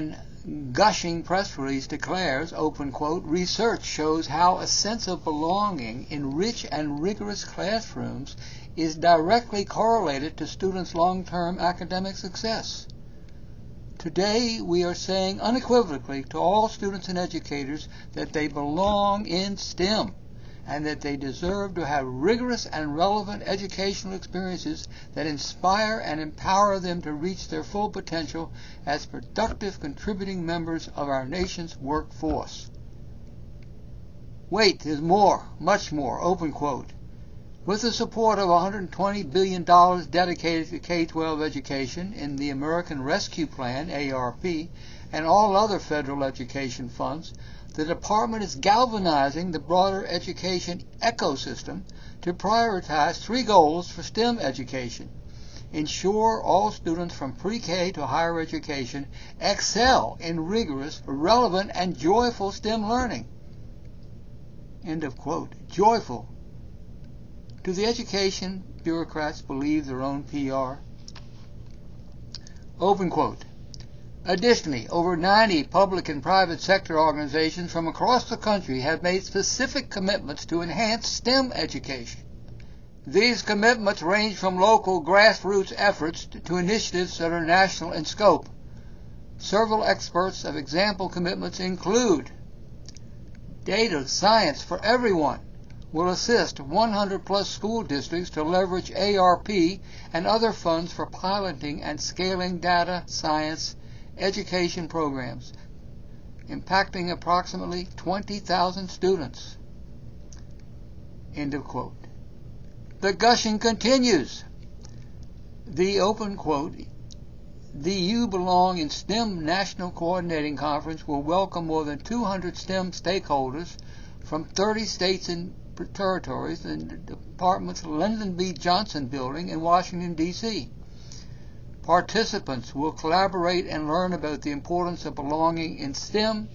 and gushing press release declares, open quote, research shows how a sense of belonging in rich and rigorous classrooms is directly correlated to students' long-term academic success. Today, we are saying unequivocally to all students and educators that they belong in STEM and that they deserve to have rigorous and relevant educational experiences that inspire and empower them to reach their full potential as productive contributing members of our nation's workforce. Wait, there's more, much more, open quote. With the support of $120 billion dedicated to K-12 education in the American Rescue Plan, ARP, and all other federal education funds, the department is galvanizing the broader education ecosystem to prioritize three goals for STEM education. Ensure all students from pre-K to higher education excel in rigorous, relevant, and joyful STEM learning. End of quote. Joyful. Do the education bureaucrats believe their own PR? Open quote. Additionally, over 90 public and private sector organizations from across the country have made specific commitments to enhance STEM education. These commitments range from local grassroots efforts to initiatives that are national in scope. Several experts of example commitments include Data Science for Everyone will assist 100 plus school districts to leverage ARP and other funds for piloting and scaling data science education programs, impacting approximately 20,000 students. End of quote. The gushing continues. The open quote, the You Belong in STEM National Coordinating Conference will welcome more than 200 STEM stakeholders from 30 states and territories in the department's Lyndon B. Johnson building in Washington, D.C. Participants will collaborate and learn about the importance of belonging in STEM,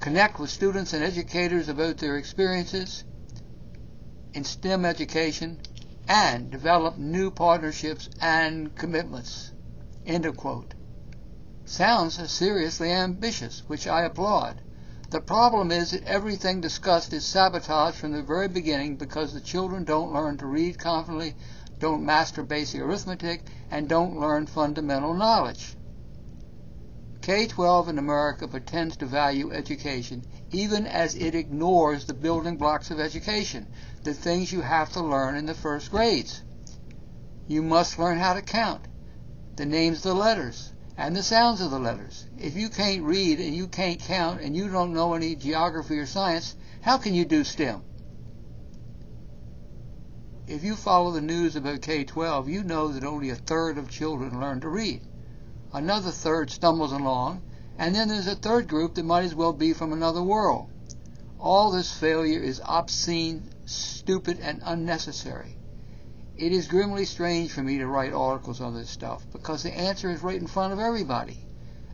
connect with students and educators about their experiences in STEM education, and develop new partnerships and commitments. End of quote. Sounds seriously ambitious, which I applaud. The problem is that everything discussed is sabotaged from the very beginning because the children don't learn to read confidently don't master basic arithmetic, and don't learn fundamental knowledge. K-12 in America pretends to value education even as it ignores the building blocks of education, the things you have to learn in the first grades. You must learn how to count, the names of the letters, and the sounds of the letters. If you can't read and you can't count and you don't know any geography or science, how can you do STEM? If you follow the news about K-12, you know that only a third of children learn to read. Another third stumbles along, and then there's a third group that might as well be from another world. All this failure is obscene, stupid, and unnecessary. It is grimly strange for me to write articles on this stuff because the answer is right in front of everybody.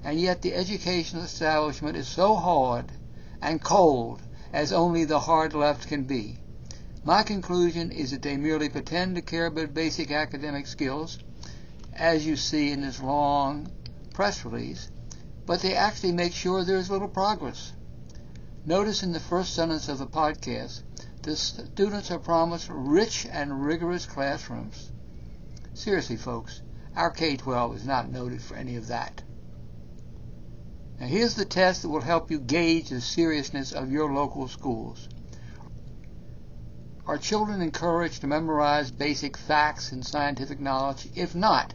And yet the educational establishment is so hard and cold as only the hard left can be. My conclusion is that they merely pretend to care about basic academic skills, as you see in this long press release, but they actually make sure there is little progress. Notice in the first sentence of the podcast, the students are promised rich and rigorous classrooms. Seriously, folks, our K-12 is not noted for any of that. Now here's the test that will help you gauge the seriousness of your local schools. Are children encouraged to memorize basic facts and scientific knowledge? If not,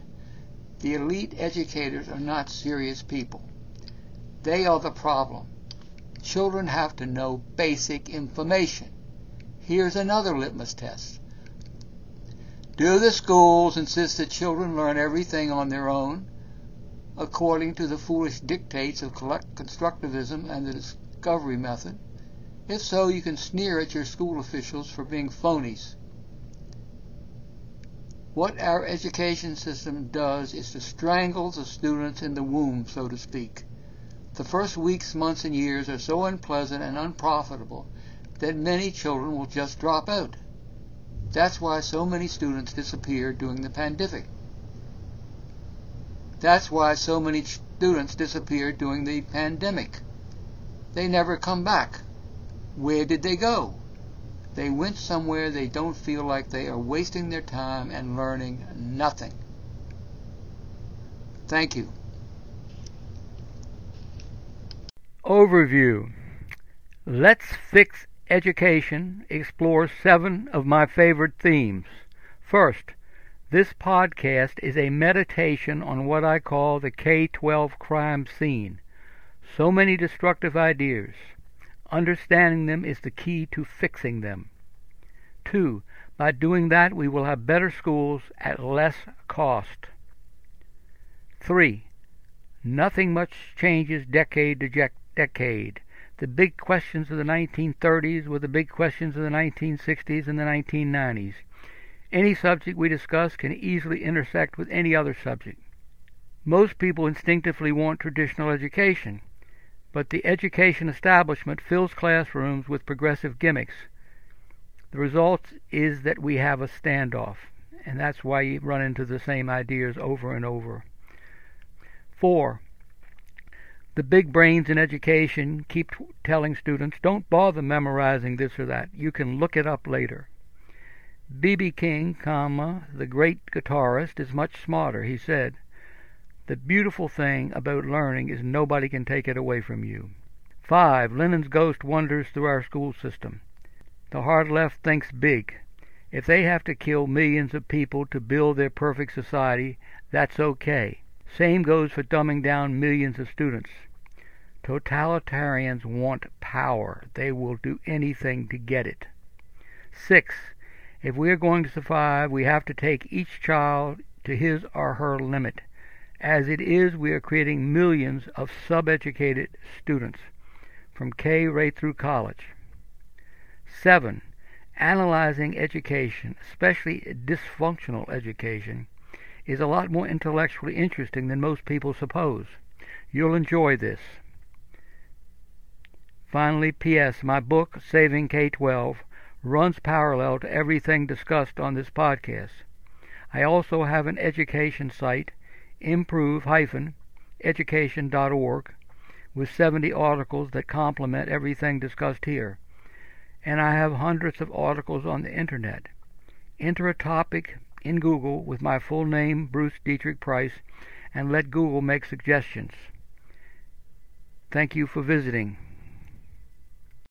the elite educators are not serious people. They are the problem. Children have to know basic information. Here's another litmus test. Do the schools insist that children learn everything on their own, according to the foolish dictates of constructivism and the discovery method? If so, you can sneer at your school officials for being phonies. What our education system does is to strangle the students in the womb, so to speak. The first weeks, months, and years are so unpleasant and unprofitable that many children will just drop out. That's why so many students disappeared during the pandemic. That's why so many students disappeared during the pandemic. They never come back. Where did they go? They went somewhere they don't feel like they are wasting their time and learning nothing. Thank you. Overview Let's Fix Education explores seven of my favorite themes. First, this podcast is a meditation on what I call the K 12 crime scene. So many destructive ideas. Understanding them is the key to fixing them. Two, by doing that, we will have better schools at less cost. Three, nothing much changes decade to decade. The big questions of the 1930s were the big questions of the 1960s and the 1990s. Any subject we discuss can easily intersect with any other subject. Most people instinctively want traditional education, but the education establishment fills classrooms with progressive gimmicks. The result is that we have a standoff, and that's why you run into the same ideas over and over. Four, the big brains in education keep telling students don't bother memorizing this or that. You can look it up later. B.B. King, comma, the great guitarist, is much smarter. He said, The beautiful thing about learning is nobody can take it away from you. 5. Lenin's ghost wanders through our school system. The hard left thinks big. If they have to kill millions of people to build their perfect society, that's okay. Same goes for dumbing down millions of students. Totalitarians want power. They will do anything to get it. 6. If we are going to survive, we have to take each child to his or her limit. As it is, we are creating millions of subeducated students, from K right through college. 7. Analyzing education, especially dysfunctional education, is a lot more intellectually interesting than most people suppose. You'll enjoy this. Finally, P.S. My book, Saving K 12, runs parallel to everything discussed on this podcast. I also have an education site, improve-education.org, with 70 articles that complement everything discussed here. And I have hundreds of articles on the internet. Enter a topic in Google with my full name, Bruce Deitrick Price, and let Google make suggestions. Thank you for visiting.